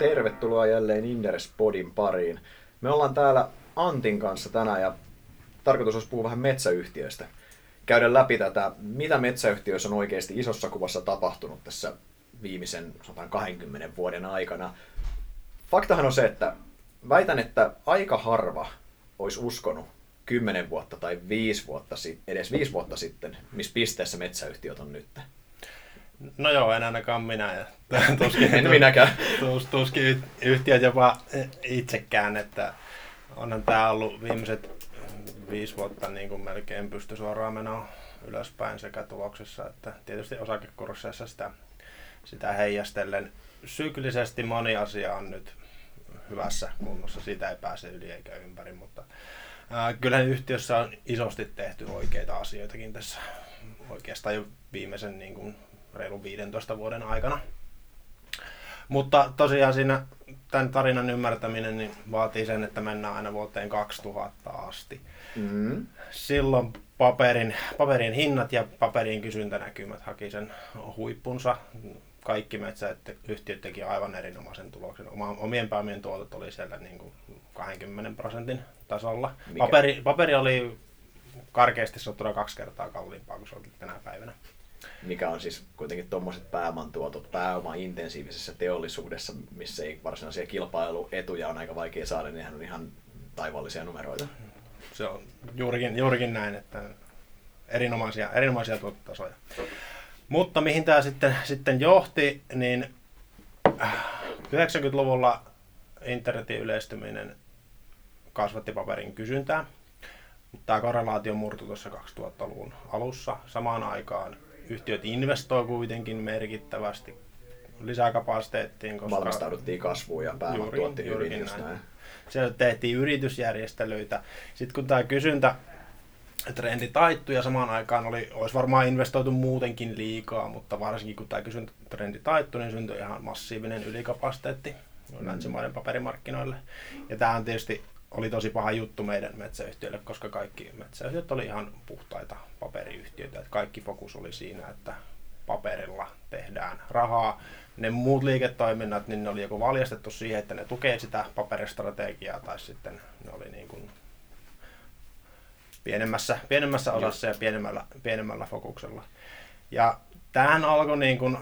tervetuloa jälleen Inderes Podin pariin. Me ollaan täällä Antin kanssa tänään ja tarkoitus olisi puhua vähän metsäyhtiöistä. Käydä läpi tätä, mitä metsäyhtiöissä on oikeasti isossa kuvassa tapahtunut tässä viimeisen 20 vuoden aikana. Faktahan on se, että väitän, että aika harva olisi uskonut 10 vuotta tai 5 vuotta, edes 5 vuotta sitten, missä pisteessä metsäyhtiöt on nyt. No joo, en ainakaan minä. Ja tuskin, en minäkään. Tus, tuskin yhtiöt jopa itsekään, että onhan tämä ollut viimeiset viisi vuotta niin kuin melkein pysty suoraan menoa ylöspäin sekä tuloksessa että tietysti osakekursseissa sitä, sitä heijastellen. Syklisesti moni asia on nyt hyvässä kunnossa, siitä ei pääse yli eikä ympäri, mutta ää, kyllähän yhtiössä on isosti tehty oikeita asioitakin tässä oikeastaan jo viimeisen niin kuin, reilun 15 vuoden aikana. Mutta tosiaan siinä tämän tarinan ymmärtäminen niin vaatii sen, että mennään aina vuoteen 2000 asti. Mm. Silloin paperin, paperin hinnat ja paperin kysyntänäkymät haki sen huippunsa. Kaikki metsäyhtiöt teki aivan erinomaisen tuloksen. Omien pääomien tuotot oli siellä niin kuin 20 prosentin tasolla. Paperi, paperi oli karkeasti sanottuna kaksi kertaa kalliimpaa kuin se oli tänä päivänä mikä on siis kuitenkin tuommoiset pääomantuotot pääoma-intensiivisessä teollisuudessa, missä ei varsinaisia kilpailuetuja on aika vaikea saada, niin on ihan taivallisia numeroita. Se on juurikin, juurikin näin, että erinomaisia, erinomaisia tuottotasoja. Mutta mihin tämä sitten, sitten johti, niin 90-luvulla internetin yleistyminen kasvatti paperin kysyntää. Tämä korrelaatio murtui tuossa 2000-luvun alussa. Samaan aikaan yhtiöt investoi kuitenkin merkittävästi lisäkapasiteettiin. Koska Valmistauduttiin kasvuun ja pääoma tuotti hyvin. Näin. Siellä tehtiin yritysjärjestelyitä. Sitten kun tämä kysyntä trendi taittui ja samaan aikaan oli, olisi varmaan investoitu muutenkin liikaa, mutta varsinkin kun tämä kysyntätrendi taittui, niin syntyi ihan massiivinen ylikapasiteetti mm. länsimaiden paperimarkkinoille. Ja tämä on tietysti oli tosi paha juttu meidän metsäyhtiölle, koska kaikki metsäyhtiöt oli ihan puhtaita paperiyhtiöitä. Että kaikki fokus oli siinä, että paperilla tehdään rahaa. Ne muut liiketoiminnat, niin ne oli joko valjastettu siihen, että ne tukee sitä paperistrategiaa, tai sitten ne oli niin kuin pienemmässä, pienemmässä osassa ja pienemmällä, pienemmällä fokuksella. Ja tämähän alkoi niin kuin,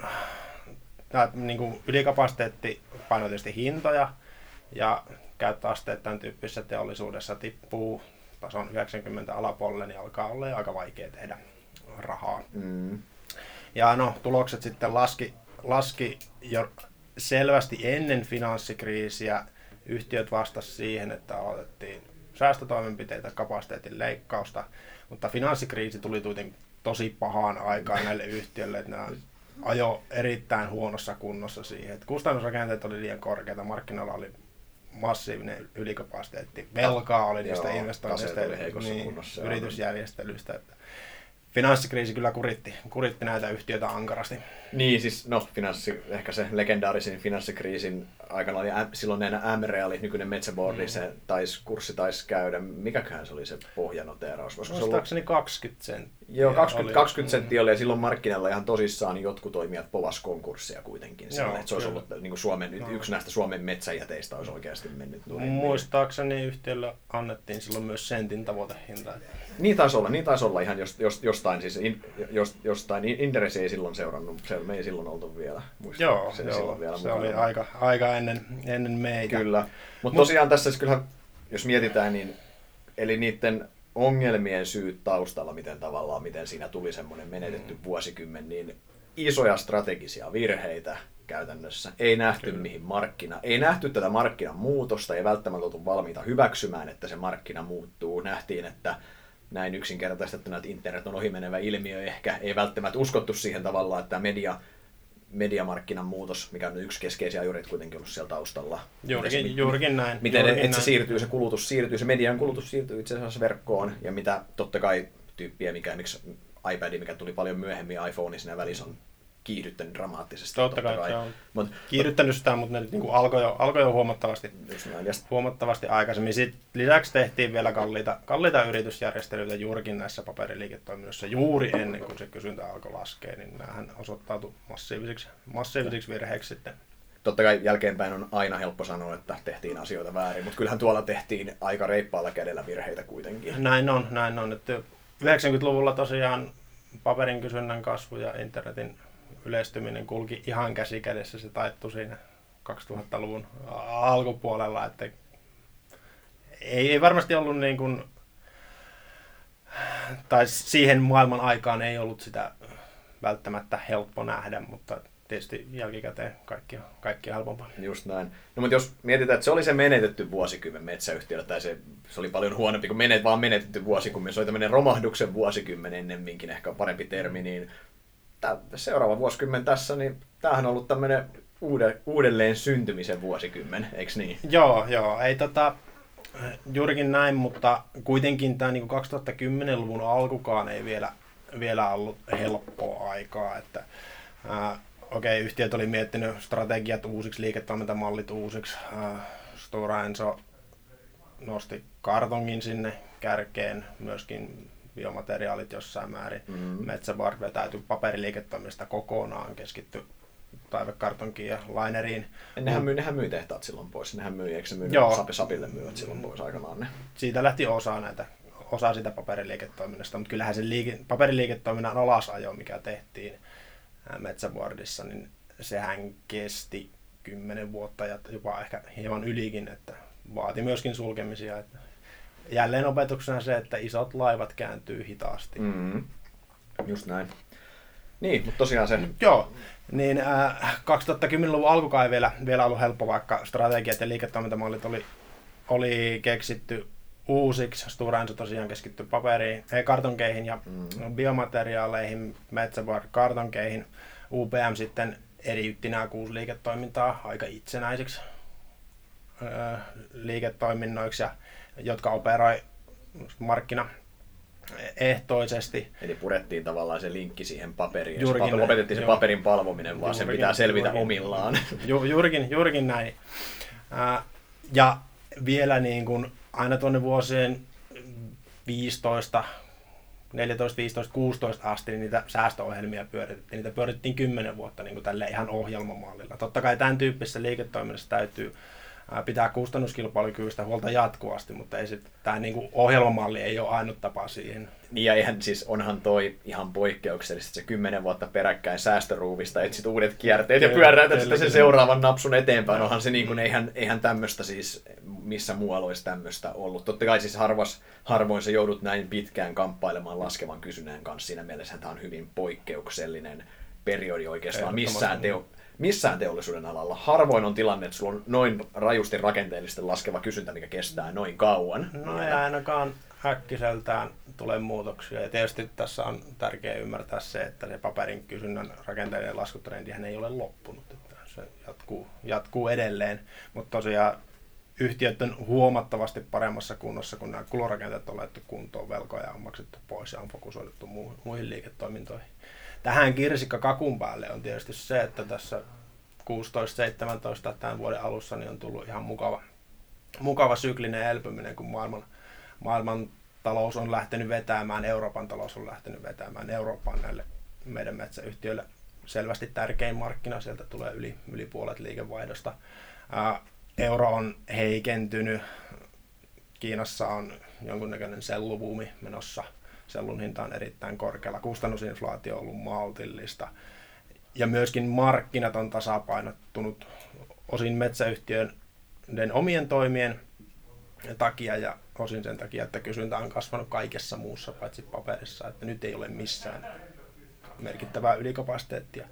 niin kuin ylikapasiteetti painoi tietysti hintoja, ja käyttöasteet tämän tyyppisessä teollisuudessa tippuu tason 90 alapuolelle, niin alkaa olla aika vaikea tehdä rahaa. Mm. Ja no, tulokset sitten laski, laski jo selvästi ennen finanssikriisiä. Yhtiöt vastasivat siihen, että aloitettiin säästötoimenpiteitä, kapasiteetin leikkausta, mutta finanssikriisi tuli tosi pahaan aikaan näille yhtiöille, että nämä ajo erittäin huonossa kunnossa siihen. Että kustannusrakenteet oli liian korkeita, markkinoilla oli massiivinen ylikapasiteetti. Velkaa oli niistä investoinneista niin, yritysjärjestelyistä. Että finanssikriisi kyllä kuritti, kuritti näitä yhtiöitä ankarasti. Niin, siis no, finanssi, ehkä se legendaarisin finanssikriisin aikana oli silloin M-reali, nykyinen Metsäboardi, mm. se tais, kurssi taisi käydä. Mikäköhän se oli se pohjanoteeraus? Muistaakseni 20 senttiä. Joo, 20, oli, 20 senttiä oli ja silloin markkinoilla ihan tosissaan niin jotkut toimijat povas konkurssia kuitenkin. Joo, että se olisi ollut niin kuin Suomen, no. yksi näistä Suomen metsäjäteistä olisi oikeasti mennyt. Muistaakseni yhtiöllä annettiin silloin myös sentin tavoitehinta. Niin taisi olla, niin taisi olla ihan jos, jos, jostain, siis in, jos, jostain, Inderes ei silloin seurannut, se, me ei silloin oltu vielä, joo, se, joo, silloin vielä se oli aika, aika ennen, ennen meitä. Kyllä, mutta Mut, tosiaan tässä siis kyllähän, jos mietitään, niin eli niiden ongelmien syyt taustalla, miten tavallaan, miten siinä tuli semmoinen menetetty mm. vuosikymmen, niin isoja strategisia virheitä käytännössä. Ei nähty Kyllä. mihin markkina, ei nähty tätä markkinan muutosta, ei välttämättä oltu valmiita hyväksymään, että se markkina muuttuu. Nähtiin, että näin yksinkertaistettuna, että internet on ohimenevä ilmiö, ehkä ei välttämättä uskottu siihen tavallaan, että media, mediamarkkinan muutos, mikä on yksi keskeisiä ajureita kuitenkin ollut siellä taustalla. Juurikin, miten, juurikin näin. Miten juurikin että se siirtyy, se kulutus siirtyy, se median kulutus siirtyy itse asiassa verkkoon, ja mitä totta kai tyyppiä, mikä miksi iPad, mikä tuli paljon myöhemmin, iPhone siinä välissä on kiihdyttänyt dramaattisesti. Totta, totta kai, kai. on Mut, kiihdyttänyt sitä, mutta ne niin kuin alkoi, jo, alkoi jo huomattavasti, huomattavasti aikaisemmin. Sitten lisäksi tehtiin vielä kalliita, kalliita yritysjärjestelyitä juurikin näissä paperiliiketoiminnoissa juuri ennen kuin se kysyntä alkoi laskea, niin näähän osoittautui massiivisiksi, massiivisiksi virheiksi sitten totta kai jälkeenpäin on aina helppo sanoa, että tehtiin asioita väärin, mutta kyllähän tuolla tehtiin aika reippaalla kädellä virheitä kuitenkin. Näin on, näin on. Että 90-luvulla tosiaan paperin kysynnän kasvu ja internetin yleistyminen kulki ihan käsi kädessä. Se taittui siinä 2000-luvun alkupuolella, että ei, ei varmasti ollut niin kuin, tai siihen maailman aikaan ei ollut sitä välttämättä helppo nähdä, mutta tietysti jälkikäteen kaikki, kaikki helpompaa. Just näin. No mutta jos mietitään, että se oli se menetetty vuosikymmen metsäyhtiöllä, tai se, se oli paljon huonompi kuin menet, vaan menetetty vuosikymmen, se oli tämmöinen romahduksen vuosikymmen ennemminkin, ehkä parempi termi, niin seuraava vuosikymmen tässä, niin tämähän on ollut tämmöinen uudelleen syntymisen vuosikymmen, eikö niin? Joo, joo. Ei tota, juurikin näin, mutta kuitenkin tämä niin 2010-luvun alkukaan ei vielä, vielä ollut helppoa aikaa. Että, ää, okei, yhtiöt oli miettinyt strategiat uusiksi, liiketoimintamallit uusiksi. Ää, Stora Enso nosti kartongin sinne kärkeen, myöskin biomateriaalit jossain määrin. Mm-hmm. Metsäbar vetäytyi paperiliiketoiminnasta kokonaan, keskitty taivekartonkiin ja laineriin. Nehän myi, nehän myi tehtaat silloin pois. Nehän myi, eikö se myi Joo. Sapi Sapille myyvät silloin pois aikanaan ne? Siitä lähti osa näitä, osa sitä paperiliiketoiminnasta, mutta kyllähän se liike, paperiliiketoiminnan alasajo, mikä tehtiin Metsäboardissa, niin sehän kesti kymmenen vuotta ja jopa ehkä hieman ylikin, että vaati myöskin sulkemisia. Että jälleen opetuksena se, että isot laivat kääntyy hitaasti. Mm-hmm. Just näin. Niin, mutta tosiaan se... Joo, niin äh, 2010-luvun alkukaan ei vielä, vielä ollut helppo, vaikka strategiat ja liiketoimintamallit oli, oli keksitty uusiksi. Stora Enso tosiaan keskittyi paperiin, ei, kartonkeihin ja mm. biomateriaaleihin, Metsäbar kartonkeihin. UPM sitten eriytti nämä kuusi liiketoimintaa aika itsenäisiksi äh, liiketoiminnoiksi, ja, jotka operoi markkina ehtoisesti. Eli purettiin tavallaan se linkki siihen paperiin. Juurikin paper, lopetettiin se paperin palvominen, vaan sen pitää selvitä juurikin, omillaan. Ju, juurikin, juurikin näin. Ää, ja vielä niin kuin aina tuonne vuosien 15, 14, 15, 16 asti niin niitä säästöohjelmia pyöritettiin. Niitä pyöritettiin 10 vuotta niin kuin tälle ihan ohjelmamallilla. Totta kai tämän tyyppisessä liiketoiminnassa täytyy pitää kustannuskilpailukyvystä huolta jatkuvasti, mutta ei sit, tämä niinku ohjelmamalli ei ole ainut tapa siihen. Niin ja eihän, siis onhan toi ihan poikkeuksellista, se kymmenen vuotta peräkkäin säästöruuvista, etsit uudet kierteet ja pyöräytät sitten sen seuraavan napsun eteenpäin. Onhan se niin kuin, eihän, eihän tämmöistä siis, missä muualla olisi tämmöistä ollut. Totta kai siis harvas, harvoin se joudut näin pitkään kamppailemaan laskevan kysynnän kanssa. Siinä mielessä tämä on hyvin poikkeuksellinen periodi oikeastaan missään teo, missään teollisuuden alalla. Harvoin on tilanne, että sulla on noin rajusti rakenteellisesti laskeva kysyntä, mikä kestää noin kauan. No ei ainakaan äkkiseltään tule muutoksia. Ja tietysti tässä on tärkeää ymmärtää se, että se paperin kysynnän rakenteellinen laskutrendihän ei ole loppunut. Se jatkuu, jatkuu edelleen. Mutta tosiaan yhtiöt on huomattavasti paremmassa kunnossa, kun nämä kulurakenteet on laitettu kuntoon, velkoja on maksettu pois ja on fokusoitettu muihin liiketoimintoihin. Tähän kirsikka kakun päälle on tietysti se, että tässä 16-17 tämän vuoden alussa niin on tullut ihan mukava, mukava syklinen elpyminen, kun maailman, maailman talous on lähtenyt vetämään, Euroopan talous on lähtenyt vetämään. Euroopan näille meidän metsäyhtiöille selvästi tärkein markkina, sieltä tulee yli, yli puolet liikevaihdosta. Euro on heikentynyt, Kiinassa on jonkunnäköinen selluvuumi menossa – sellun hinta on erittäin korkealla, kustannusinflaatio on ollut maltillista ja myöskin markkinat on tasapainottunut osin metsäyhtiöiden omien toimien takia ja osin sen takia, että kysyntä on kasvanut kaikessa muussa paitsi paperissa, että nyt ei ole missään merkittävää ylikapasiteettia.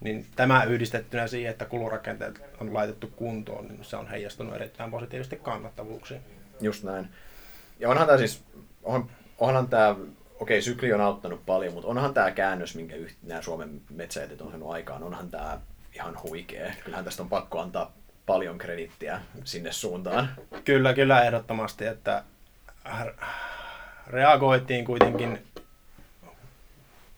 Niin tämä yhdistettynä siihen, että kulurakenteet on laitettu kuntoon, niin se on heijastunut erittäin positiivisesti kannattavuuksiin. Just näin. Ja onhan tämä siis, on onhan tämä, okei, sykli on auttanut paljon, mutta onhan tämä käännös, minkä yht, nämä Suomen metsäjätit on saanut aikaan, onhan tämä ihan huikea. Kyllähän tästä on pakko antaa paljon kredittiä sinne suuntaan. Kyllä, kyllä ehdottomasti, että reagoitiin kuitenkin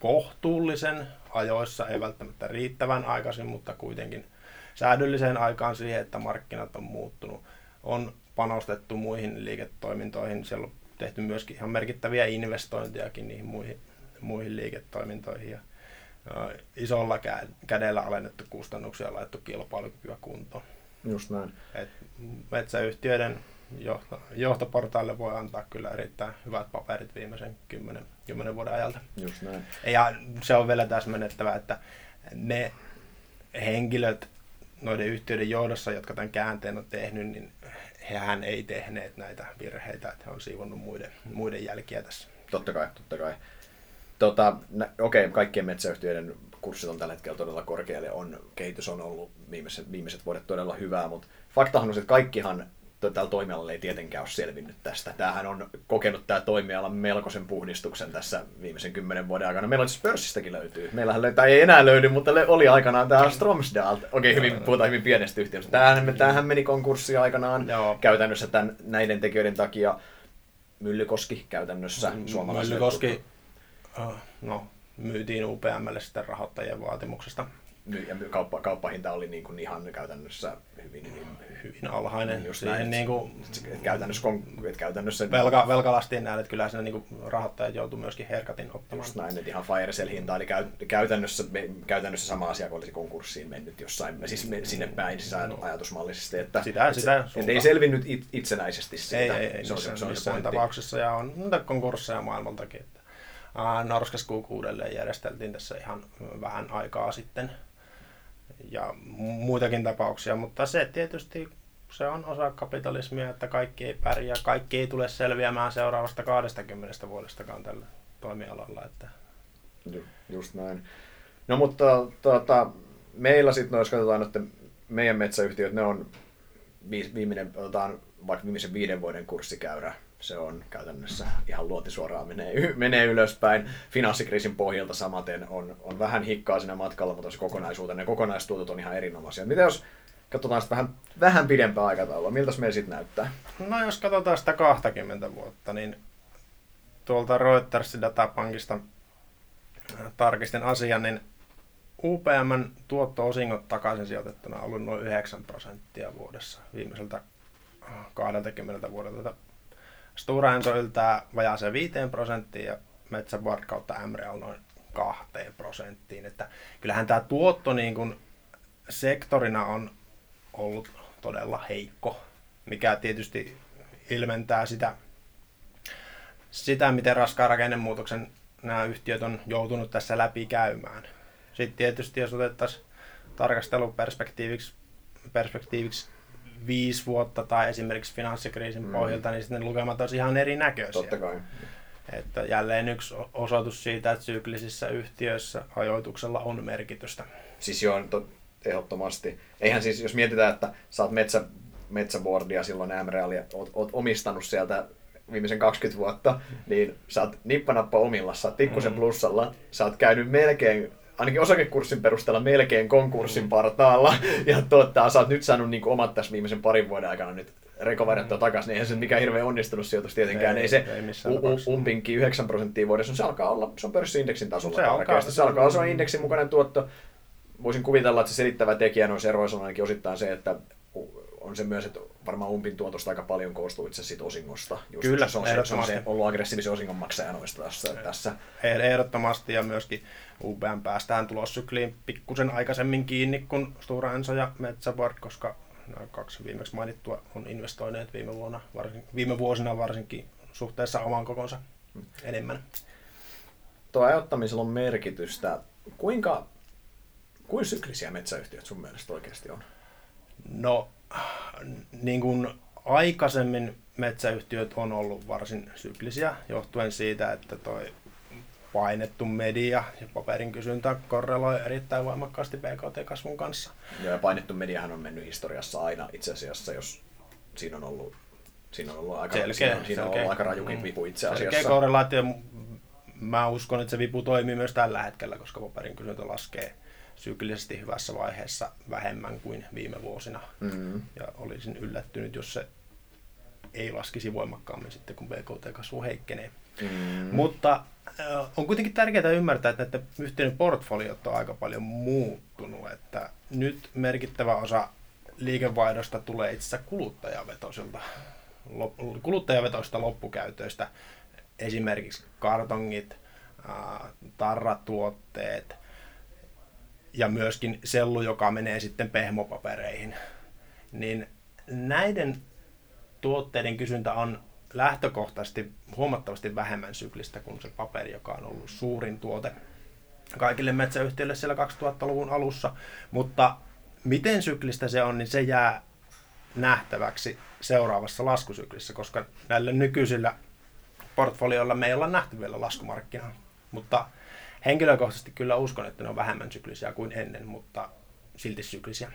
kohtuullisen ajoissa, ei välttämättä riittävän aikaisin, mutta kuitenkin säädölliseen aikaan siihen, että markkinat on muuttunut. On panostettu muihin liiketoimintoihin, siellä on tehty myöskin ihan merkittäviä investointejakin niihin muihin, muihin liiketoimintoihin. Ja, isolla kädellä alennettu kustannuksia ja laittu kilpailukykyä kuntoon. Just näin. Et metsäyhtiöiden johto, johtoportaille voi antaa kyllä erittäin hyvät paperit viimeisen kymmenen, kymmenen vuoden ajalta. Just näin. Ja se on vielä täsmennettävä, että ne henkilöt noiden yhtiöiden johdossa, jotka tämän käänteen on tehnyt, niin hehän ei tehneet näitä virheitä, että he on siivonnut muiden, muiden jälkiä tässä. Totta kai, totta kai. Tota, okei, okay, kaikkien metsäyhtiöiden kurssit on tällä hetkellä todella korkealle, on, kehitys on ollut viimeiset, viimeiset vuodet todella hyvää, mutta faktahan on se, että kaikkihan tällä toimialalla ei tietenkään ole selvinnyt tästä. Tämähän on kokenut tämä toimiala melkoisen puhdistuksen tässä viimeisen kymmenen vuoden aikana. Meillä on siis pörssistäkin löytyy. Meillähän tai ei enää löydy, mutta oli aikanaan tämä Stromsdal. Okei, okay, hyvin, puhutaan hyvin pienestä yhtiöstä. Tämähän, tämähän meni konkurssi aikanaan Joo. käytännössä tämän, näiden tekijöiden takia. Myllykoski käytännössä suomalaisille. Myllykoski, uh, no, myytiin UPMlle sitten rahoittajien vaatimuksesta ja kauppa, kauppahinta oli niin kuin ihan käytännössä hyvin, hyvin, hyvin alhainen. Just näin, niin kuin, et käytännössä, et käytännössä velka, velkalastiin näin, että kyllä siinä niin rahoittajat joutuivat myöskin herkatin ottamaan. Just näin, että ihan Firecell hinta oli käy, käytännössä, käytännössä sama asia kuin olisi konkurssiin mennyt jossain, siis sinne päin siis no. ajatusmallisesti, että, sitä, että, sitä että ei selvinnyt it, itsenäisesti siitä. Ei, ei, ei se, missään, se, on missään tapauksessa ja on monta konkursseja maailmaltakin. Että, Norskas uudelleen järjesteltiin tässä ihan vähän aikaa sitten ja muitakin tapauksia, mutta se tietysti se on osa kapitalismia, että kaikki ei pärjää, kaikki ei tule selviämään seuraavasta 20 vuodestakaan tällä toimialalla. Että... Just näin. No mutta tuota, meillä sitten, no, jos katsotaan, että meidän metsäyhtiöt, ne on viimeinen, otetaan vaikka viimeisen viiden vuoden kurssikäyrä, se on käytännössä ihan luotisuoraan menee, menee ylöspäin. Finanssikriisin pohjalta samaten on, on vähän hikkaa siinä matkalla, mutta se kokonaisuuteen ja kokonaistuotot on ihan erinomaisia. Mitä jos katsotaan sitä vähän, vähän pidempää aikataulua, miltä se sitten näyttää? No jos katsotaan sitä 20 vuotta, niin tuolta Reutersin datapankista äh, tarkistin asian, niin UPMn tuotto-osingot takaisin sijoitettuna on ollut noin 9 prosenttia vuodessa viimeiseltä 20 äh, vuodelta Stora Enso yltää vajaaseen 5 prosenttiin ja Metsäboard kautta MREL noin 2 prosenttiin. Että kyllähän tämä tuotto niin kuin sektorina on ollut todella heikko, mikä tietysti ilmentää sitä, sitä miten raskaan rakennemuutoksen nämä yhtiöt on joutunut tässä läpi käymään. Sitten tietysti jos otettaisiin tarkasteluperspektiiviksi perspektiiviksi viisi vuotta tai esimerkiksi finanssikriisin mm. pohjalta, niin sitten ne lukemat olisi ihan erinäköisiä. Totta kai. Että jälleen yksi osoitus siitä, että syklisissä yhtiöissä ajoituksella on merkitystä. Siis joo, to, ehdottomasti. Eihän siis, jos mietitään, että sä oot metsä, metsäboardia silloin MREAlia, oot, oot omistanut sieltä viimeisen 20 vuotta, niin sä oot nippanappa omilla, sä oot tikkusen mm. plussalla, sä oot käynyt melkein ainakin osakekurssin perusteella melkein konkurssin mm. partaalla. Ja tuottaa, sä oot nyt saanut niin omat tässä viimeisen parin vuoden aikana nyt rekovarettua mm. takaisin, niin eihän se mikään hirveän onnistunut sijoitus tietenkään. Ei, ei se ei u- umpinkin 9 prosenttia vuodessa, se alkaa olla, se on pörssiindeksin tasolla se alkaa, se alkaa olla indeksin mukainen tuotto. Voisin kuvitella, että se selittävä tekijä noissa eroissa on ainakin osittain se, että on se myös, että varmaan umpin tuotosta aika paljon koostuu itse siitä osingosta. Just, Kyllä, se on, se, se on se ollut aggressiivisen osingonmaksaja noista tässä. tässä. Ehdottomasti ja myöskin UBM päästään tulossykliin pikkusen aikaisemmin kiinni kuin Stora Enso ja Metsäboard, koska nämä kaksi viimeksi mainittua on investoineet viime, vuonna, varsin, viime vuosina varsinkin suhteessa oman kokonsa enemmän. Tuo ajoittamisella on merkitystä. Kuinka, kuinka syklisiä metsäyhtiöt sun mielestä oikeasti on? No, niin kuin aikaisemmin metsäyhtiöt on ollut varsin syklisiä, johtuen siitä, että toi painettu media ja paperin kysyntä korreloi erittäin voimakkaasti BKT-kasvun kanssa. Ja painettu mediahan on mennyt historiassa aina itse asiassa, jos siinä on ollut, siinä on ollut aika, selkeä, siinä on, siinä on ollut aika rajukin vipu itse asiassa. Selkeä korrelaatio. Mä uskon, että se vipu toimii myös tällä hetkellä, koska paperin kysyntä laskee syklisesti hyvässä vaiheessa vähemmän kuin viime vuosina. Mm-hmm. Ja olisin yllättynyt, jos se ei laskisi voimakkaammin sitten, kun BKT-kasvu heikkenee. Mm-hmm. Mutta on kuitenkin tärkeää ymmärtää, että näiden yhtiöiden portfoliot on aika paljon muuttunut. Että nyt merkittävä osa liikevaihdosta tulee itse asiassa kuluttajavetoisilta, kuluttajavetoista loppukäytöistä. Esimerkiksi kartongit, tarratuotteet, ja myöskin sellu, joka menee sitten pehmopapereihin. Niin näiden tuotteiden kysyntä on lähtökohtaisesti huomattavasti vähemmän syklistä kuin se paperi, joka on ollut suurin tuote kaikille metsäyhtiöille siellä 2000-luvun alussa. Mutta miten syklistä se on, niin se jää nähtäväksi seuraavassa laskusyklissä, koska näillä nykyisillä portfolioilla me ei olla nähty vielä laskumarkkinaa. Mutta henkilökohtaisesti kyllä uskon, että ne on vähemmän syklisiä kuin ennen, mutta silti syklisiä.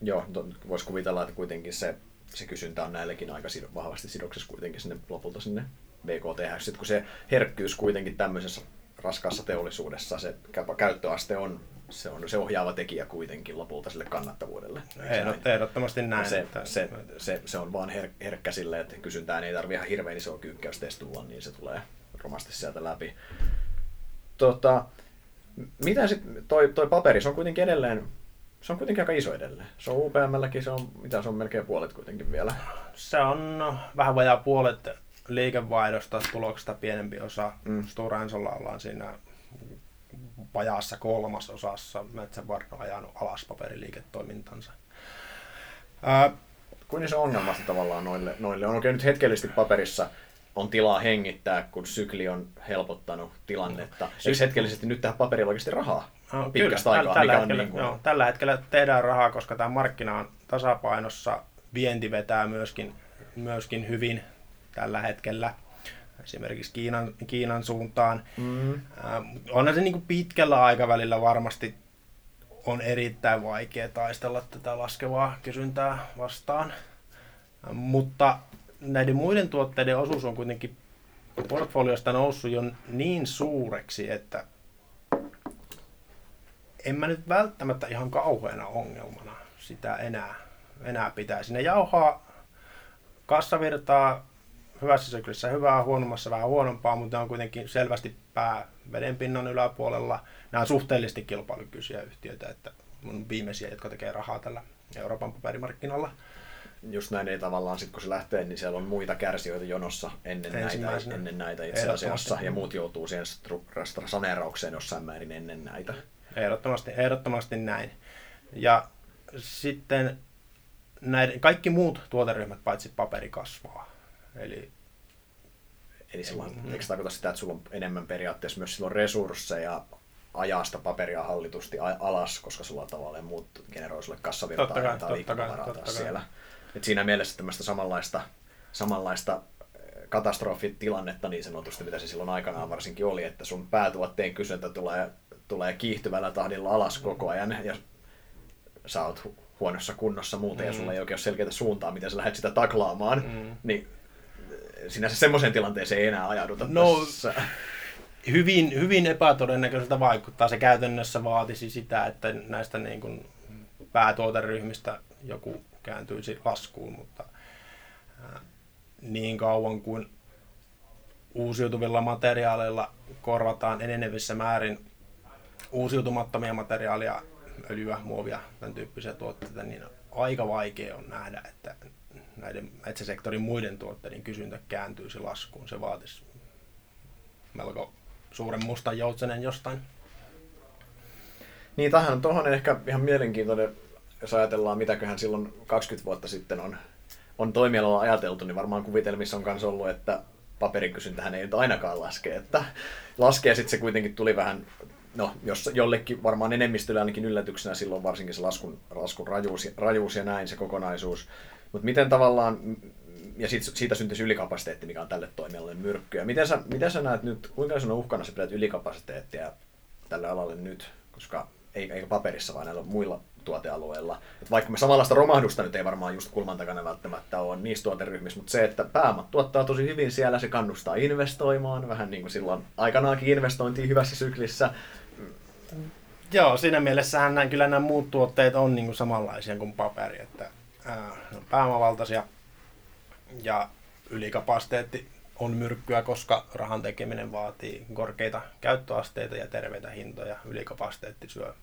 Joo, voisi kuvitella, että kuitenkin se, se kysyntä on näillekin aika vahvasti sidoksessa kuitenkin sinne lopulta sinne BKT. Sitten kun se herkkyys kuitenkin tämmöisessä raskaassa teollisuudessa, se käyttöaste on se on se ohjaava tekijä kuitenkin lopulta sille kannattavuudelle. Ehdot, ehdottomasti näin. Se, että... se, se, se, on vaan her, herkkä sille, että kysyntään ei tarvitse ihan hirveän isoa kyykkäystä tulla, niin se tulee romasti sieltä läpi. Tota, mitä sitten, toi, toi paperi, se on kuitenkin edelleen, se on kuitenkin aika iso edelleen. Se on UPMlläkin, se on, mitä se on melkein puolet kuitenkin vielä. Se on vähän vajaa puolet liikevaihdosta, tuloksesta pienempi osa. Mm. Stora Ensolla ollaan siinä vajaassa kolmasosassa Metsänvarno ajanut alas paperiliiketoimintansa. Ää, Kuin se ongelma tavallaan noille, noille on? Okei, nyt hetkellisesti paperissa on tilaa hengittää, kun sykli on helpottanut tilannetta. No, Eikö hetkellisesti nyt tähän paperilla oikeasti rahaa? No, pitkästä aikaa, tällä, mikä hetkellä, niin kuin... joo, tällä hetkellä tehdään rahaa, koska tämä markkina on tasapainossa. Vienti vetää myöskin, myöskin hyvin tällä hetkellä esimerkiksi Kiinan, Kiinan suuntaan. Mm. Äh, onhan se niin kuin pitkällä aikavälillä varmasti on erittäin vaikea taistella tätä laskevaa kysyntää vastaan. Äh, mutta näiden muiden tuotteiden osuus on kuitenkin portfoliosta noussut jo niin suureksi, että en mä nyt välttämättä ihan kauheana ongelmana sitä enää, enää pitäisi. Ne jauhaa kassavirtaa hyvässä syklissä hyvää, huonommassa vähän huonompaa, mutta on kuitenkin selvästi pää vedenpinnan yläpuolella. Nämä on suhteellisesti kilpailukykyisiä yhtiöitä, että on viimeisiä, jotka tekee rahaa tällä Euroopan paperimarkkinoilla. Just näin ei tavallaan, sit kun se lähtee, niin siellä on muita kärsijöitä jonossa ennen näitä, ennen näitä itse asiassa, ja muut joutuu siihen saneeraukseen jossain määrin ennen näitä. Ehdottomasti, ehdottomasti näin. Ja sitten näiden, kaikki muut tuoteryhmät paitsi paperi kasvaa. Eli, Eli silloin, mm. eikö tarkoita sitä, että sulla on enemmän periaatteessa myös silloin resursseja ajaa sitä paperia hallitusti alas, koska sulla on tavallaan muut generoi sulle kassavirtaa ja antaa liikkumavaraa taas siellä. Et siinä mielessä tämmöistä samanlaista, samanlaista eh, katastrofitilannetta niin sanotusti, mitä se silloin aikanaan varsinkin oli, että sun päätuotteen kysyntä tulee, tulee kiihtyvällä tahdilla alas koko ajan ja sä oot huonossa kunnossa muuten mm. ja sulla ei oikein ole selkeää suuntaa, miten sä lähdet sitä taklaamaan, mm. niin sinänsä semmoiseen tilanteeseen ei enää ajauduta no, tässä. Hyvin, hyvin epätodennäköiseltä vaikuttaa. Se käytännössä vaatisi sitä, että näistä niin kuin päätuoteryhmistä joku kääntyisi laskuun, mutta niin kauan kuin uusiutuvilla materiaaleilla korvataan enenevissä määrin uusiutumattomia materiaaleja, öljyä, muovia, tämän tyyppisiä tuotteita, niin aika vaikea on nähdä, että näiden metsäsektorin muiden tuotteiden kysyntä kääntyisi laskuun. Se vaatisi melko suuren mustan joutsenen jostain. Niin, tähän tuohon ehkä ihan mielenkiintoinen, jos ajatellaan, mitäköhän silloin 20 vuotta sitten on, on toimialalla ajateltu, niin varmaan kuvitelmissa on myös ollut, että paperikysyntähän ei nyt ainakaan laske. Että laskee sitten se kuitenkin tuli vähän, no jos jollekin varmaan enemmistölle ainakin yllätyksenä silloin varsinkin se laskun, laskun rajuus, rajuus ja näin se kokonaisuus. Mutta miten tavallaan, ja sit, siitä syntyisi ylikapasiteetti, mikä on tälle toimialalle myrkkyä. Miten sä, miten sä näet nyt, kuinka sun uhkana sä pidät ylikapasiteettia tälle alalle nyt, koska ei, eikä paperissa, vaan näillä muilla tuotealueilla. Et vaikka me samanlaista romahdusta nyt ei varmaan just kulman takana välttämättä ole niissä tuoteryhmissä, mutta se, että pääomat tuottaa tosi hyvin siellä, se kannustaa investoimaan, vähän niin kuin silloin aikanaankin investointiin hyvässä syklissä. Joo, siinä mielessähän näin, kyllä nämä muut tuotteet on niin kuin samanlaisia kuin paperi, että ne on pääomavaltaisia ja ylikapasiteetti on myrkkyä, koska rahan tekeminen vaatii korkeita käyttöasteita ja terveitä hintoja. Ylikapasiteetti syö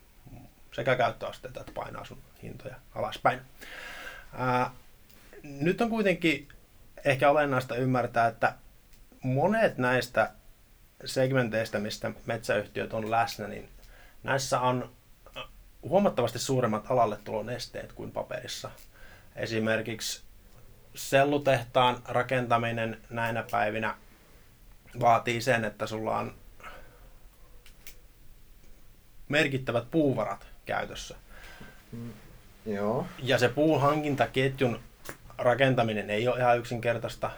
sekä käyttöasteita että painaa sun hintoja alaspäin. Ää, nyt on kuitenkin ehkä olennaista ymmärtää, että monet näistä segmenteistä, mistä metsäyhtiöt on läsnä, niin näissä on huomattavasti suuremmat alalle tulon esteet kuin paperissa. Esimerkiksi sellutehtaan rakentaminen näinä päivinä vaatii sen, että sulla on merkittävät puuvarat käytössä. Mm, joo. Ja se puun hankintaketjun rakentaminen ei ole ihan yksinkertaista.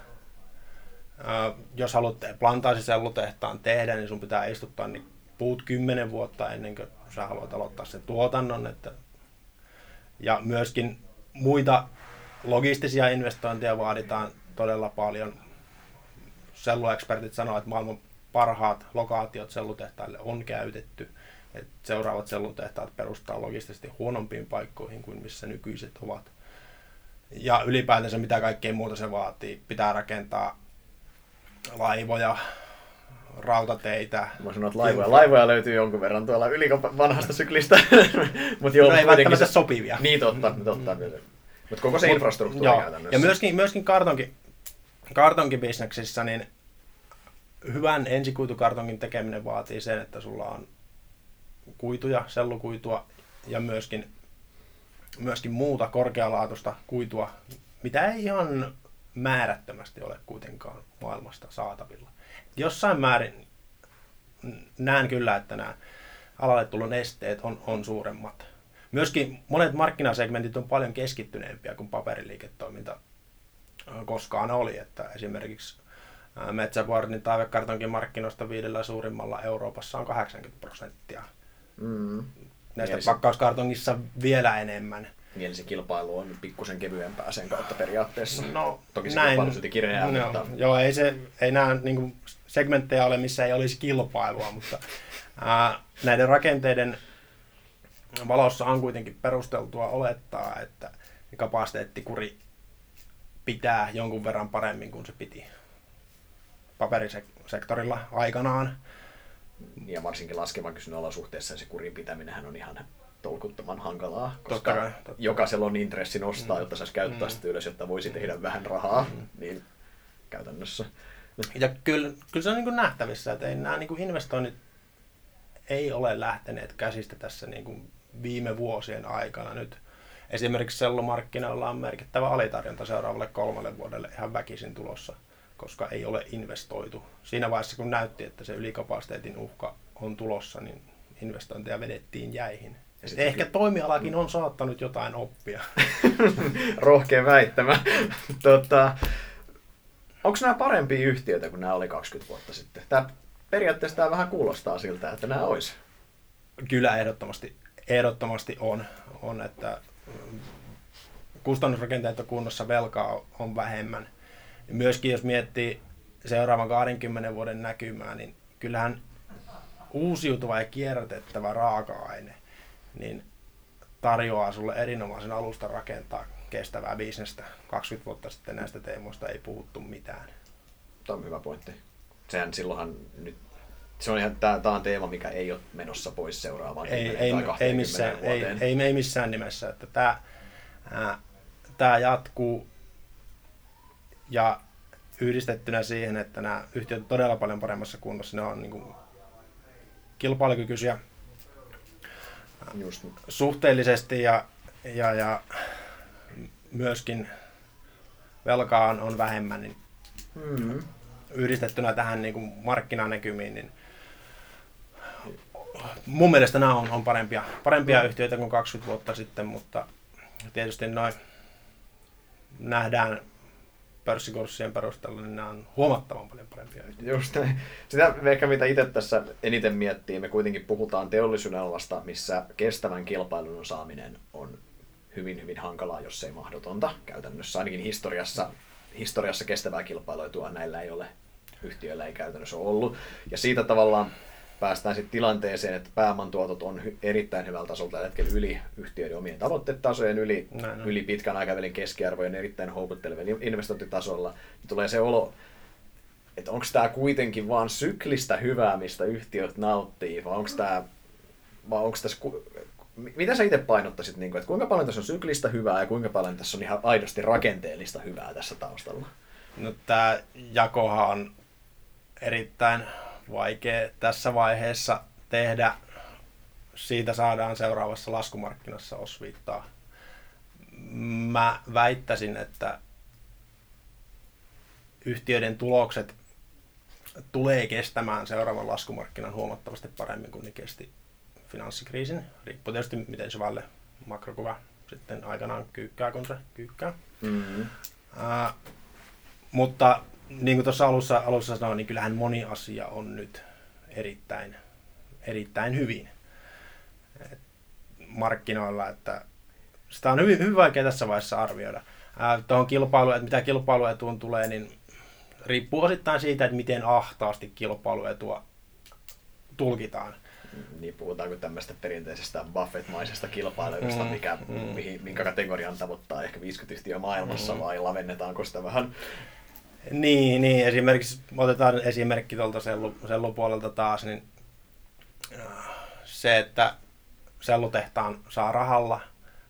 jos haluat plantaasisellutehtaan tehdä, niin sun pitää istuttaa niin puut kymmenen vuotta ennen kuin sä haluat aloittaa sen tuotannon. Että... Ja myöskin muita logistisia investointeja vaaditaan todella paljon. Selluekspertit sanoo, että maailman parhaat lokaatiot sellutehtaille on käytetty. Että seuraavat sellutehtaat perustaa logistisesti huonompiin paikkoihin kuin missä nykyiset ovat. Ja ylipäätänsä mitä kaikkea muuta se vaatii. Pitää rakentaa laivoja, rautateitä. Mä sanon, että laivoja, laivoja löytyy jonkun verran tuolla yli vanhasta syklistä. Mut joo, no ei välttämättä se... sopivia. Niin totta, mm. totta. Mm. Mutta koko se Mut, infrastruktuuri joo. käytännössä. Ja myöskin, myöskin kartonki, kartonkibisneksissä, niin hyvän ensikuitukartonkin tekeminen vaatii sen, että sulla on kuituja, sellukuitua ja myöskin, myöskin muuta korkealaatuista kuitua, mitä ei ihan määrättömästi ole kuitenkaan maailmasta saatavilla. Jossain määrin näen kyllä, että nämä alalle tulon esteet on, on suuremmat. Myöskin monet markkinasegmentit on paljon keskittyneempiä kuin paperiliiketoiminta koskaan oli. Että esimerkiksi Metsäboardin taivekartonkin markkinoista viidellä suurimmalla Euroopassa on 80 prosenttia. Mm. Näistä Mielisi... pakkauskartongissa vielä enemmän. Niin se kilpailu on pikkusen kevyempää sen kautta periaatteessa. No, Toki se näin. kilpailu silti kireää, no, mutta... Joo, ei, se, ei nämä niin kuin, segmenttejä ole, missä ei olisi kilpailua, mutta ää, näiden rakenteiden valossa on kuitenkin perusteltua olettaa, että kapasiteettikuri pitää jonkun verran paremmin kuin se piti paperisektorilla aikanaan. Ja varsinkin laskevan kysynnän olosuhteessa se kurin pitäminen on ihan tolkuttoman hankalaa, koska totta kai, totta. jokaisella on intressi nostaa, mm. jotta saisi käyttää mm. sitä ylös, jotta voisi tehdä vähän rahaa, mm. niin käytännössä. Ja kyllä, kyllä se on niin nähtävissä, että ei, nämä niin investoinnit ei ole lähteneet käsistä tässä niin kuin viime vuosien aikana nyt. Esimerkiksi sellumarkkinoilla on merkittävä alitarjonta seuraavalle kolmelle vuodelle ihan väkisin tulossa, koska ei ole investoitu. Siinä vaiheessa, kun näytti, että se ylikapasiteetin uhka on tulossa, niin investointeja vedettiin jäihin. Ja Ehkä kyllä... toimialakin on saattanut jotain oppia. Rohkea väittämä. tota, Onko nämä parempia yhtiöitä kuin nämä oli 20 vuotta sitten? Tämä, periaatteessa tämä vähän kuulostaa siltä, että nämä olisi. Kyllä ehdottomasti, ehdottomasti on, on että mm, kustannusrakenteet on kunnossa, velkaa on vähemmän. Ja myöskin jos miettii seuraavan 20 vuoden näkymää, niin kyllähän uusiutuva ja kierrätettävä raaka-aine niin tarjoaa sulle erinomaisen alustan rakentaa kestävää bisnestä. 20 vuotta sitten näistä teemoista ei puhuttu mitään. Tämä on hyvä pointti. Sehän silloinhan nyt se on ihan, tämä, tämä on teema, mikä ei ole menossa pois seuraavaan ei, ei, ei, missään, ei, ei, ei, missään nimessä. Että tämä, ää, tämä jatkuu ja yhdistettynä siihen, että nämä yhtiöt ovat todella paljon paremmassa kunnossa. Ne on niin kuin kilpailukykyisiä Just. suhteellisesti ja, ja, ja myöskin velkaa on, vähemmän, niin mm. yhdistettynä tähän niin kuin markkinanäkymiin, niin mun mielestä nämä on, on parempia, parempia yhtiöitä kuin 20 vuotta sitten, mutta tietysti noin nähdään pörssikurssien perusteella, niin nämä on huomattavan paljon parempia yhtiöitä. Just näin. Sitä ehkä mitä itse tässä eniten miettii, me kuitenkin puhutaan teollisuuden alasta, missä kestävän kilpailun saaminen on hyvin, hyvin hankalaa, jos ei mahdotonta käytännössä. Ainakin historiassa, historiassa kestävää kilpailuetua näillä ei ole, yhtiöillä ei käytännössä ollut. Ja siitä tavallaan päästään sitten tilanteeseen, että pääomantuotot on hy- erittäin hyvällä tasolla tällä hetkellä yli yhtiöiden omien tavoitetasojen, yli, näin, yli pitkän aikavälin keskiarvojen erittäin houkuttelevien investointitasolla. Tulee se olo, että onko tämä kuitenkin vain syklistä hyvää, mistä yhtiöt nauttii, vai onko tämä vai onko tässä mitä sä itse painottaisit, niin kuin, että kuinka paljon tässä on syklistä hyvää ja kuinka paljon tässä on ihan aidosti rakenteellista hyvää tässä taustalla? No tämä jakohan on erittäin vaikea tässä vaiheessa tehdä siitä saadaan seuraavassa laskumarkkinassa osviittaa. Mä väittäisin, että yhtiöiden tulokset tulee kestämään seuraavan laskumarkkinan huomattavasti paremmin kuin ne kesti finanssikriisin. Riippuu tietysti miten syvälle makrokuva sitten aikanaan kyykkää, kun se kyykkää. Mm-hmm. Uh, mutta niin kuin tuossa alussa, alussa sanoin, niin kyllähän moni asia on nyt erittäin, erittäin hyvin Et markkinoilla, että sitä on hyvin, hyvin vaikea tässä vaiheessa arvioida. tuohon kilpailu, että mitä kilpailuetuun tulee, niin riippuu osittain siitä, että miten ahtaasti kilpailuetua tulkitaan. Niin puhutaanko tämmöistä perinteisestä Buffett-maisesta kilpailusta, mm, mikä, mm. Mihin, minkä kategorian tavoittaa ehkä 50 yhtiöä maailmassa, mm. vai lavennetaanko sitä vähän niin, niin, esimerkiksi otetaan esimerkki tuolta sellu, sellupuolelta taas, niin äh, se, että sellutehtaan saa rahalla,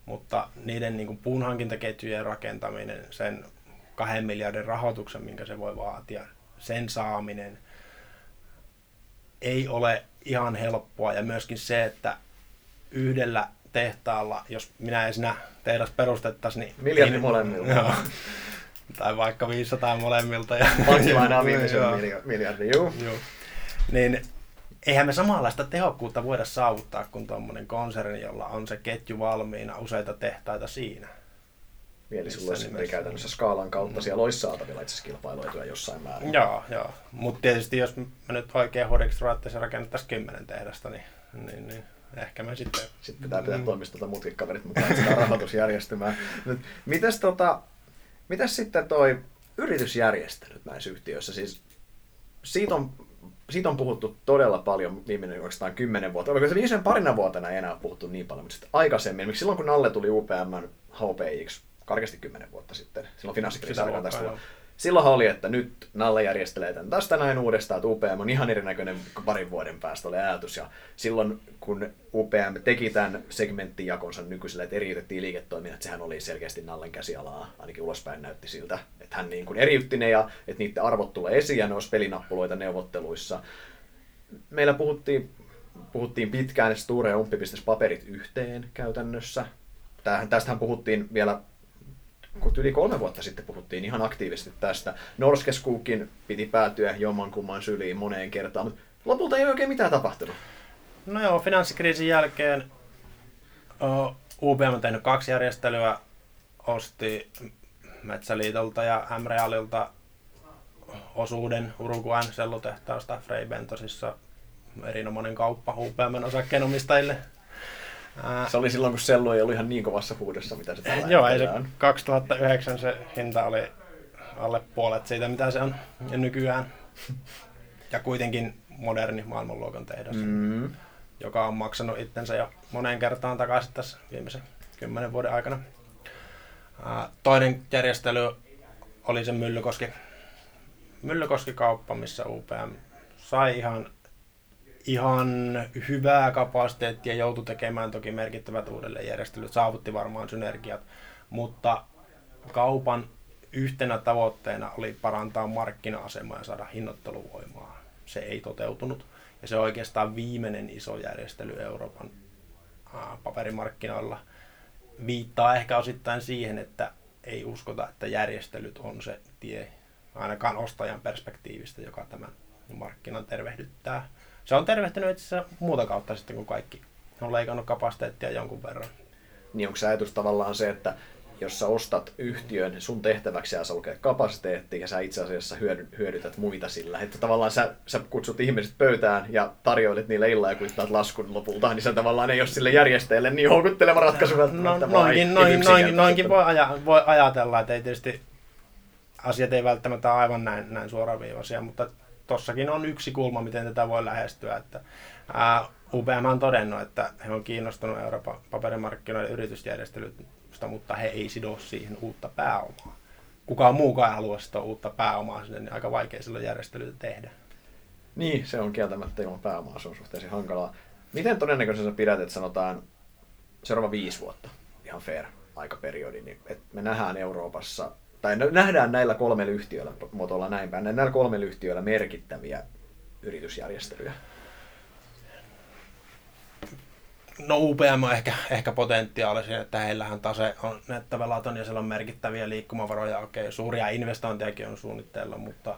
mutta niiden niin kuin puunhankintaketjujen rakentaminen, sen kahden miljardin rahoituksen, minkä se voi vaatia, sen saaminen ei ole ihan helppoa. Ja myöskin se, että yhdellä tehtaalla, jos minä ja sinä tehdas perustettaisiin, niin... Miljardi molemmilla. Joo, tai vaikka 500 molemmilta. Ja, Pankkilainaa viimeisen miljardin, juu. juu. Niin eihän me samanlaista tehokkuutta voida saavuttaa kuin tuommoinen konserni, jolla on se ketju valmiina, useita tehtaita siinä. Mieli sulla olisi käytännössä skaalan kautta siellä olisi saatavilla itse kilpailuetuja jossain määrin. Joo, joo. Mutta tietysti jos me nyt oikein hodiksi ruvettaisiin rakennettaisiin kymmenen tehdasta, niin, niin, niin ehkä me sitten... Sitten pitää pitää mm. toimistolta muutkin kaverit mukaan sitä rahoitusjärjestymään. Mites tota, Mitäs sitten toi yritysjärjestelyt näissä yhtiöissä? Siis siitä on, siitä on puhuttu todella paljon viimeinen oikeastaan kymmenen vuotta. Oliko se viimeisen parina vuotena ei enää puhuttu niin paljon, mutta sitten aikaisemmin, miksi silloin kun Nalle tuli UPM HPX, karkeasti kymmenen vuotta sitten, silloin finanssikriisin aikana tästä silloinhan oli, että nyt Nalle järjestelee tämän tästä näin uudestaan, että UPM on ihan erinäköinen parin vuoden päästä oli ajatus. Ja silloin kun UPM teki tämän segmenttijakonsa nykyiselle, että eriytettiin liiketoiminnat, sehän oli selkeästi Nallen käsialaa, ainakin ulospäin näytti siltä, että hän niin kuin eriytti ne ja että niiden arvot tulee esiin ja ne olisi pelinappuloita neuvotteluissa. Meillä puhuttiin, puhuttiin pitkään, että Sture Umppi paperit yhteen käytännössä. Tästähän puhuttiin vielä kun yli kolme vuotta sitten puhuttiin ihan aktiivisesti tästä. Norskeskuukin piti päätyä jommankumman syliin moneen kertaan, mutta lopulta ei oikein mitään tapahtunut. No joo, finanssikriisin jälkeen uh, UBM on tehnyt kaksi järjestelyä, osti Metsäliitolta ja M-Realilta osuuden Uruguayn sellutehtaasta Frey Bentosissa erinomainen kauppa UPMn osakkeenomistajille. Se oli silloin, kun sellu ei ollut ihan niin kovassa huudossa, mitä se tällä Joo, ei se 2009 se hinta oli alle puolet siitä, mitä se on ja nykyään. Ja kuitenkin moderni maailmanluokan tehdas, mm. joka on maksanut itsensä jo moneen kertaan takaisin tässä viimeisen kymmenen vuoden aikana. Toinen järjestely oli se Myllykoski, Myllykoski-kauppa, missä UPM sai ihan ihan hyvää kapasiteettia, joutui tekemään toki merkittävät uudelleenjärjestelyt, saavutti varmaan synergiat, mutta kaupan yhtenä tavoitteena oli parantaa markkina-asemaa ja saada hinnoitteluvoimaa. Se ei toteutunut ja se on oikeastaan viimeinen iso järjestely Euroopan paperimarkkinoilla. Viittaa ehkä osittain siihen, että ei uskota, että järjestelyt on se tie, ainakaan ostajan perspektiivistä, joka tämän markkinan tervehdyttää se on tervehtynyt itse asiassa muuta kautta sitten kuin kaikki. On leikannut kapasiteettia jonkun verran. Niin onko se ajatus tavallaan se, että jos sä ostat yhtiön, niin sun tehtäväksi jää sulkea kapasiteetti ja sä itse asiassa hyödytät muita sillä. Että tavallaan sä, sä kutsut ihmiset pöytään ja tarjoilet niille illaa ja kuittaat laskun lopulta, niin se tavallaan ei ole sille järjestäjälle niin houkutteleva ratkaisu no, noinkin, noin, noin, noinkin voi, aja, voi ajatella, että ei tietysti asiat ei välttämättä aivan näin, näin suoraviivaisia, mutta tossakin on yksi kulma, miten tätä voi lähestyä. Että, ää, UPM on todennut, että he on kiinnostunut Euroopan paperimarkkinoiden yritysjärjestelystä, mutta he ei sido siihen uutta pääomaa. Kukaan muukaan halua sitä uutta pääomaa sinne, niin aika vaikea silloin järjestelyitä tehdä. Niin, se on kieltämättä ilman pääomaa, se on suhteellisen hankalaa. Miten todennäköisesti pidät, että sanotaan seuraava viisi vuotta, ihan fair aikaperiodi, niin että me nähdään Euroopassa tai nähdään näillä kolmella yhtiöllä, muotoilla näin päin, näillä kolmella yhtiöllä merkittäviä yritysjärjestelyjä? No UPM on ehkä, ehkä potentiaalisia, että heillähän tase on nettavelaton ja siellä on merkittäviä liikkumavaroja. Okei, suuria investointejakin on suunnitteilla, mutta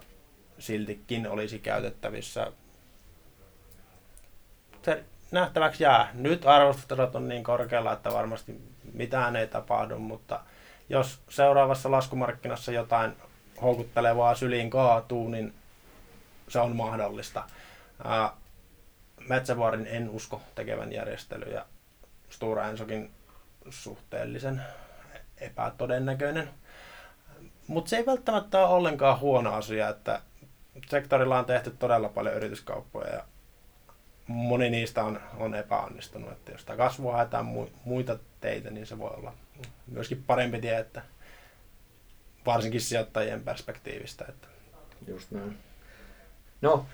siltikin olisi käytettävissä. Se nähtäväksi jää. Nyt arvostustasot on niin korkealla, että varmasti mitään ei tapahdu, mutta jos seuraavassa laskumarkkinassa jotain houkuttelevaa syliin kaatuu, niin se on mahdollista. Metsävuorin en usko tekevän järjestelyjä. Stura Ensokin suhteellisen epätodennäköinen. Mutta se ei välttämättä ole ollenkaan huono asia, että sektorilla on tehty todella paljon yrityskauppoja ja moni niistä on, on epäonnistunut. Että jos tämä kasvua haetaan muita teitä, niin se voi olla myöskin parempi tie, että varsinkin sijoittajien perspektiivistä. Että. Just näin. No,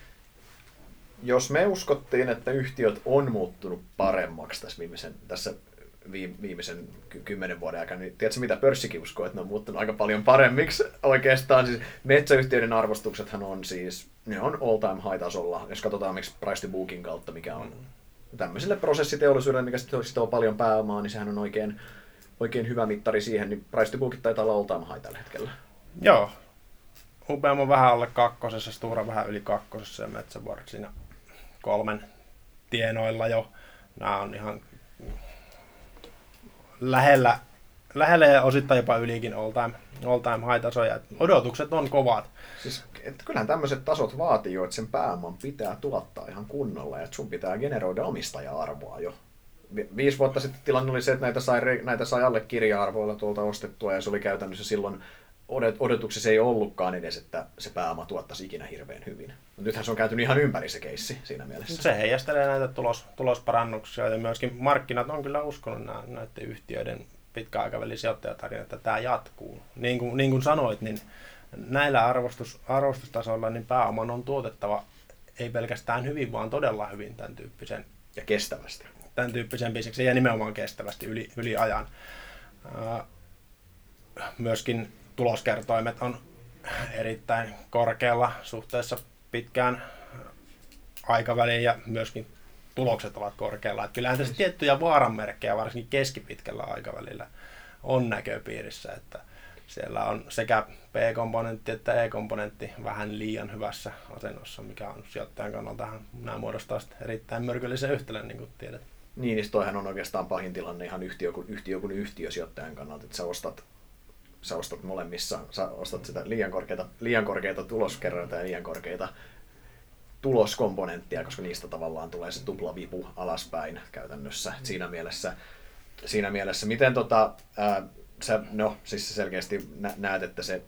jos me uskottiin, että yhtiöt on muuttunut paremmaksi tässä viimeisen, tässä viimeisen kymmenen vuoden aikana, niin tiedätkö mitä pörssikin uskoo, että ne on muuttunut aika paljon paremmiksi oikeastaan. Siis metsäyhtiöiden arvostuksethan on siis, ne on all time high tasolla, jos katsotaan miksi price to booking kautta, mikä on tämmöiselle prosessiteollisuudelle, mikä sitoo paljon pääomaa, niin sehän on oikein, oikein hyvä mittari siihen, niin price to bookit taitaa olla all time high tällä hetkellä. Joo. UPM on vähän alle kakkosessa, Stura vähän yli kakkosessa ja Metsävuoret siinä kolmen tienoilla jo. Nämä on ihan lähellä, lähellä ja osittain jopa ylikin all time, all time high tasoja. Odotukset on kovat. Siis, että kyllähän tämmöiset tasot vaatii jo, että sen pääoman pitää tuottaa ihan kunnolla ja että sun pitää generoida omistaja-arvoa jo. Viisi vuotta sitten tilanne oli se, että näitä sai, näitä sai alle kirja-arvoilla tuolta ostettua ja se oli käytännössä silloin odotuksessa ei ollutkaan edes, että se pääoma tuottaisi ikinä hirveän hyvin. Mutta nythän se on käyty ihan ympäri se keissi siinä mielessä. Se heijastelee näitä tulos, tulosparannuksia ja myöskin markkinat on kyllä uskonut näiden yhtiöiden pitkäaikavälin sijoittajatarinat, että tämä jatkuu. Niin kuin, niin kuin sanoit, niin näillä arvostus, arvostustasoilla niin pääoman on tuotettava ei pelkästään hyvin, vaan todella hyvin tämän tyyppisen. Ja kestävästi. Tämän tyyppisen bisneksen ja nimenomaan kestävästi yli, yli ajan. myöskin tuloskertoimet on erittäin korkealla suhteessa pitkään aikaväliin ja myöskin tulokset ovat korkealla. Että kyllähän tässä tiettyjä vaaranmerkkejä varsinkin keskipitkällä aikavälillä on näköpiirissä, että siellä on sekä P-komponentti että E-komponentti vähän liian hyvässä asennossa, mikä on sijoittajan kannalta nämä muodostaa erittäin myrkyllisen yhtälön, niin kuin tiedät. Niin, niin toihan on oikeastaan pahin tilanne ihan yhtiö kuin yhtiö, kuin yhtiö sijoittajan kannalta, että sä ostat sä ostat molemmissa, sä ostat sitä liian korkeita, liian korkeita tuloskerroita ja liian korkeita tuloskomponenttia, koska niistä tavallaan tulee se tupla vipu alaspäin käytännössä. Mm. Siinä mielessä, siinä mielessä miten tota, ää, sä, no siis selkeästi näet, että se,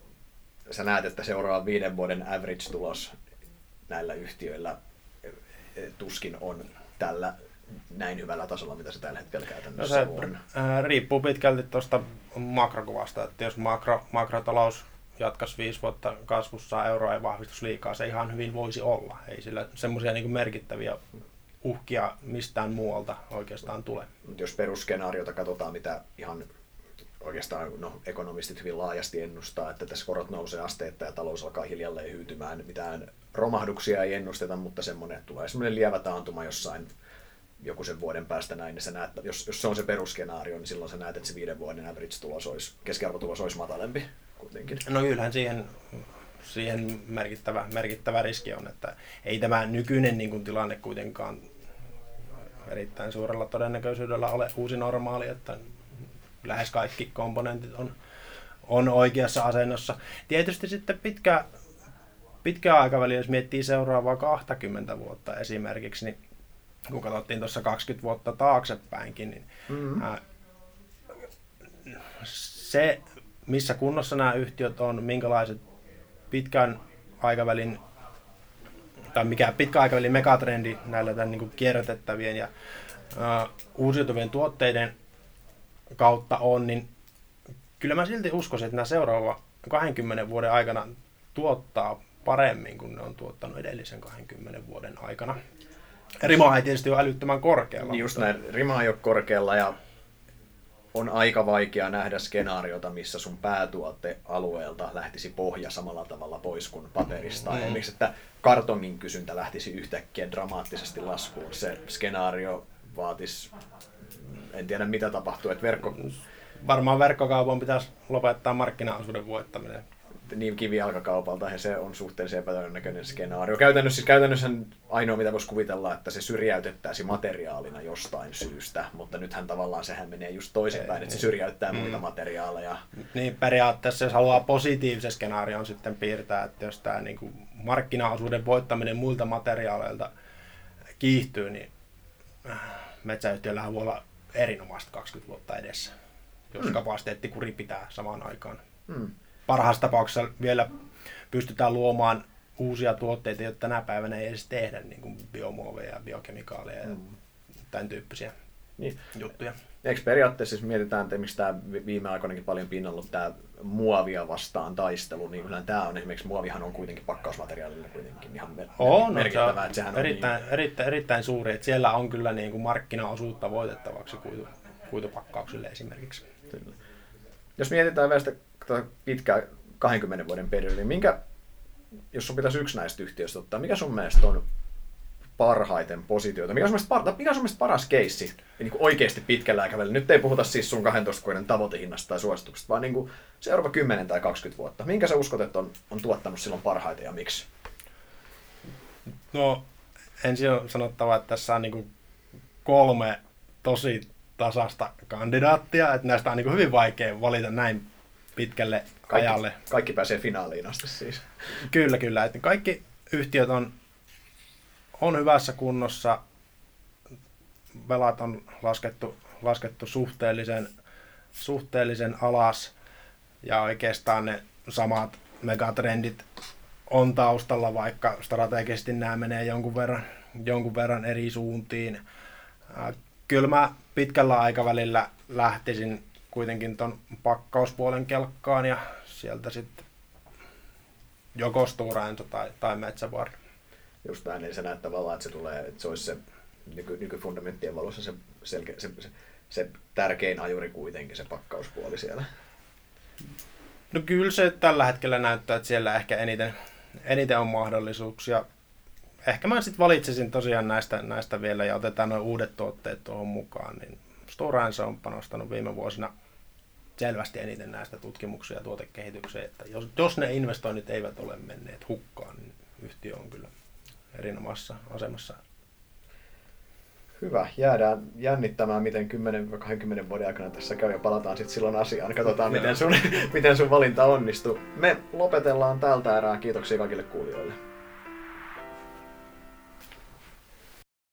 sä näet, että seuraavan viiden vuoden average-tulos näillä yhtiöillä tuskin on tällä näin hyvällä tasolla, mitä se tällä hetkellä käytännössä no se, on? Ää, riippuu pitkälti tuosta makrokuvasta, että jos makro, makrotalous jatkaisi viisi vuotta kasvussa, euro ei vahvistus liikaa, se ihan hyvin voisi olla. Ei sillä semmoisia niin merkittäviä uhkia mistään muualta oikeastaan tule. Jos perusskenaariota katsotaan, mitä ihan oikeastaan no, ekonomistit hyvin laajasti ennustaa, että tässä korot nousee asteetta ja talous alkaa hiljalleen hyytymään. Mitään romahduksia ei ennusteta, mutta semmoinen tulee semmoinen lievä taantuma jossain joku sen vuoden päästä näin, niin sä näet, jos, jos se on se perusskenaario, niin silloin sä näet, että se viiden vuoden average-tulos olisi, keskiarvotulos olisi matalempi kuitenkin. No kyllähän siihen, siihen merkittävä, merkittävä riski on, että ei tämä nykyinen niin kuin, tilanne kuitenkaan erittäin suurella todennäköisyydellä ole uusi normaali, että lähes kaikki komponentit on, on oikeassa asennossa. Tietysti sitten pitkä, pitkä aikaväli, jos miettii seuraavaa 20 vuotta esimerkiksi, niin kun katsottiin tuossa 20 vuotta taaksepäinkin, niin mm-hmm. ää, se, missä kunnossa nämä yhtiöt on, minkälaiset pitkän aikavälin tai mikä pitkä aikavälin megatrendi näillä tämän niin kuin kierrätettävien ja ää, uusiutuvien tuotteiden kautta on, niin kyllä mä silti uskoisin, että nämä seuraava 20 vuoden aikana tuottaa paremmin kuin ne on tuottanut edellisen 20 vuoden aikana. Rima ei tietysti ole älyttömän korkealla. Niin just näin, rima ei ole korkealla ja on aika vaikea nähdä skenaariota, missä sun päätuotealueelta lähtisi pohja samalla tavalla pois kuin paperista. Mm. Eli että kartongin kysyntä lähtisi yhtäkkiä dramaattisesti laskuun. Se skenaario vaatisi en tiedä mitä tapahtuu, että verkko, Varmaan verkkokaupan pitäisi lopettaa markkinaosuuden voittaminen. niin kivijalkakaupalta, ja se on suhteellisen epätodennäköinen skenaario. Käytännössä, siis käytännössä ainoa, mitä voisi kuvitella, että se syrjäytettäisiin materiaalina jostain syystä, mutta nythän tavallaan sehän menee just toisinpäin, että se syrjäyttää muita materiaaleja. Niin periaatteessa jos haluaa positiivisen skenaarion sitten piirtää, että jos tämä niin markkinaosuuden voittaminen muilta materiaaleilta kiihtyy, niin äh, metsäyhtiöllähän voi olla erinomaista 20 vuotta edessä, jos mm. kapasiteettikuri pitää samaan aikaan. Hmm. Parhaassa tapauksessa vielä pystytään luomaan uusia tuotteita, joita tänä päivänä ei edes tehdä, niin kuin biomuoveja, biokemikaaleja ja tämän tyyppisiä Niin. juttuja. Eikö periaatteessa, jos mietitään, että miksi tämä viime aikoinakin paljon pinnallut tämä muovia vastaan taistelu, niin kyllä tämä on esimerkiksi, muovihan on kuitenkin pakkausmateriaalilla kuitenkin ihan mer- On, merkittävää, että sehän erittäin, on niin, erittäin, erittäin suuri, että siellä on kyllä niin kuin markkinaosuutta voitettavaksi kuitu, kuitupakkauksille esimerkiksi. Kyllä. Jos mietitään vielä sitä pitkää 20 vuoden periodia, niin minkä, jos sun pitäisi yksi näistä yhtiöistä ottaa, mikä sun mielestä on parhaiten positioita? Mikä on sun mielestä, par, mikä on sun mielestä paras keissi niin kuin oikeasti pitkällä aikavälillä? Nyt ei puhuta siis sun 12 vuoden tavoitehinnasta tai suosituksesta, vaan niin kuin seuraava 10 tai 20 vuotta. Minkä sä uskot, että on, on tuottanut silloin parhaiten ja miksi? No ensin on sanottava, että tässä on niin kuin kolme tosi tasasta kandidaattia, että näistä on niin kuin hyvin vaikea valita näin pitkälle Kaikki, ajalle. kaikki pääsee finaaliin asti siis. Kyllä, kyllä. Että kaikki yhtiöt on, on hyvässä kunnossa. Velat on laskettu, laskettu suhteellisen, suhteellisen alas. Ja oikeastaan ne samat megatrendit on taustalla, vaikka strategisesti nämä menee jonkun verran, jonkun verran eri suuntiin. Kyllä mä pitkällä aikavälillä lähtisin kuitenkin ton pakkauspuolen kelkkaan ja sieltä sitten joko Stora tai, tai Metsävar. Just näin, niin se näet tavallaan, että se tulee, että se olisi se nyky, nykyfundamenttien valossa se, selkeä, se, se, se, tärkein ajuri kuitenkin, se pakkauspuoli siellä. No kyllä se tällä hetkellä näyttää, että siellä ehkä eniten, eniten on mahdollisuuksia. Ehkä mä sitten valitsisin tosiaan näistä, näistä vielä ja otetaan nuo uudet tuotteet tuohon mukaan. Niin Stora Enso on panostanut viime vuosina selvästi eniten näistä tutkimuksia ja tuotekehitykseen. Että jos, jos ne investoinnit eivät ole menneet hukkaan, niin yhtiö on kyllä erinomaisessa asemassa. Hyvä, jäädään jännittämään, miten 10-20 vuoden aikana tässä käy ja palataan sitten silloin asiaan. Katsotaan, miten sun, miten sun valinta onnistuu. Me lopetellaan tältä erää. Kiitoksia kaikille kuulijoille.